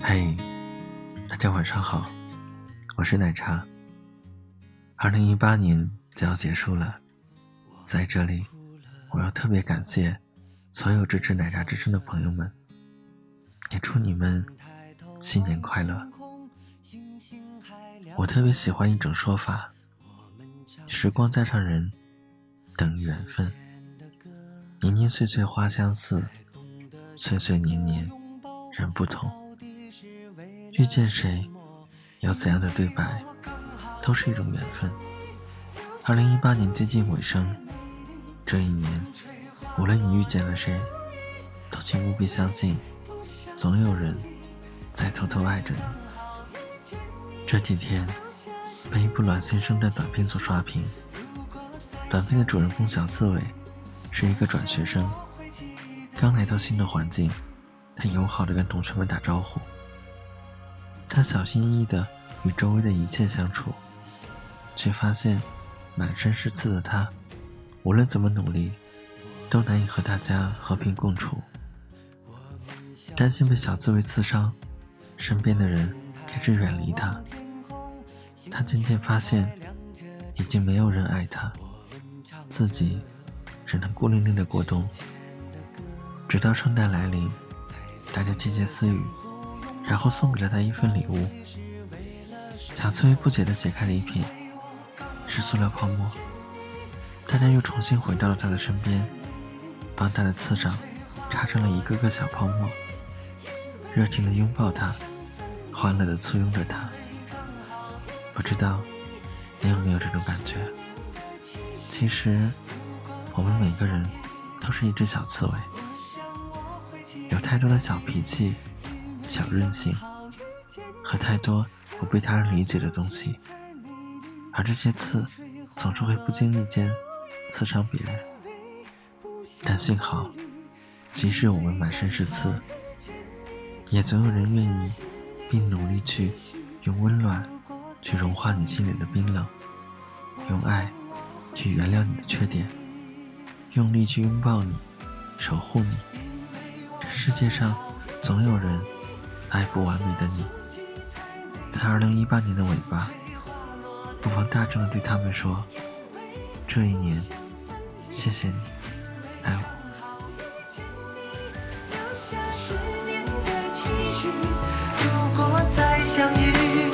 嘿，大家晚上好，我是奶茶。二零一八年就要结束了，在这里，我要特别感谢所有支持奶茶之声的朋友们，也祝你们新年快乐。我特别喜欢一种说法：时光加上人，等于缘分。年年岁岁花相似，岁岁年年人不同。遇见谁，有怎样的对白，都是一种缘分。二零一八年接近尾声，这一年，无论你遇见了谁，都请务必相信，总有人在偷偷爱着你。这几天被一部暖心圣诞短片所刷屏。短片的主人公小刺猬是一个转学生，刚来到新的环境，他友好的跟同学们打招呼。他小心翼翼的与周围的一切相处，却发现满身是刺的他，无论怎么努力，都难以和大家和平共处。担心被小刺猬刺伤，身边的人。开始远离他，他渐渐发现，已经没有人爱他，自己只能孤零零的过冬。直到圣诞来临，大家窃窃私语，然后送给了他一份礼物。小刺猬不解地解开礼品，是塑料泡沫。大家又重新回到了他的身边，帮他的刺上插上了一个个小泡沫，热情地拥抱他。欢乐的簇拥着他，不知道你有没有这种感觉？其实，我们每个人都是一只小刺猬，有太多的小脾气、小任性，和太多不被他人理解的东西，而这些刺总是会不经意间刺伤别人。但幸好，即使我们满身是刺，也总有人愿意。并努力去用温暖去融化你心里的冰冷，用爱去原谅你的缺点，用力去拥抱你，守护你。这世界上总有人爱不完美的你。在二零一八年的尾巴，不妨大声的对他们说：“这一年，谢谢你爱我。”如果再相遇。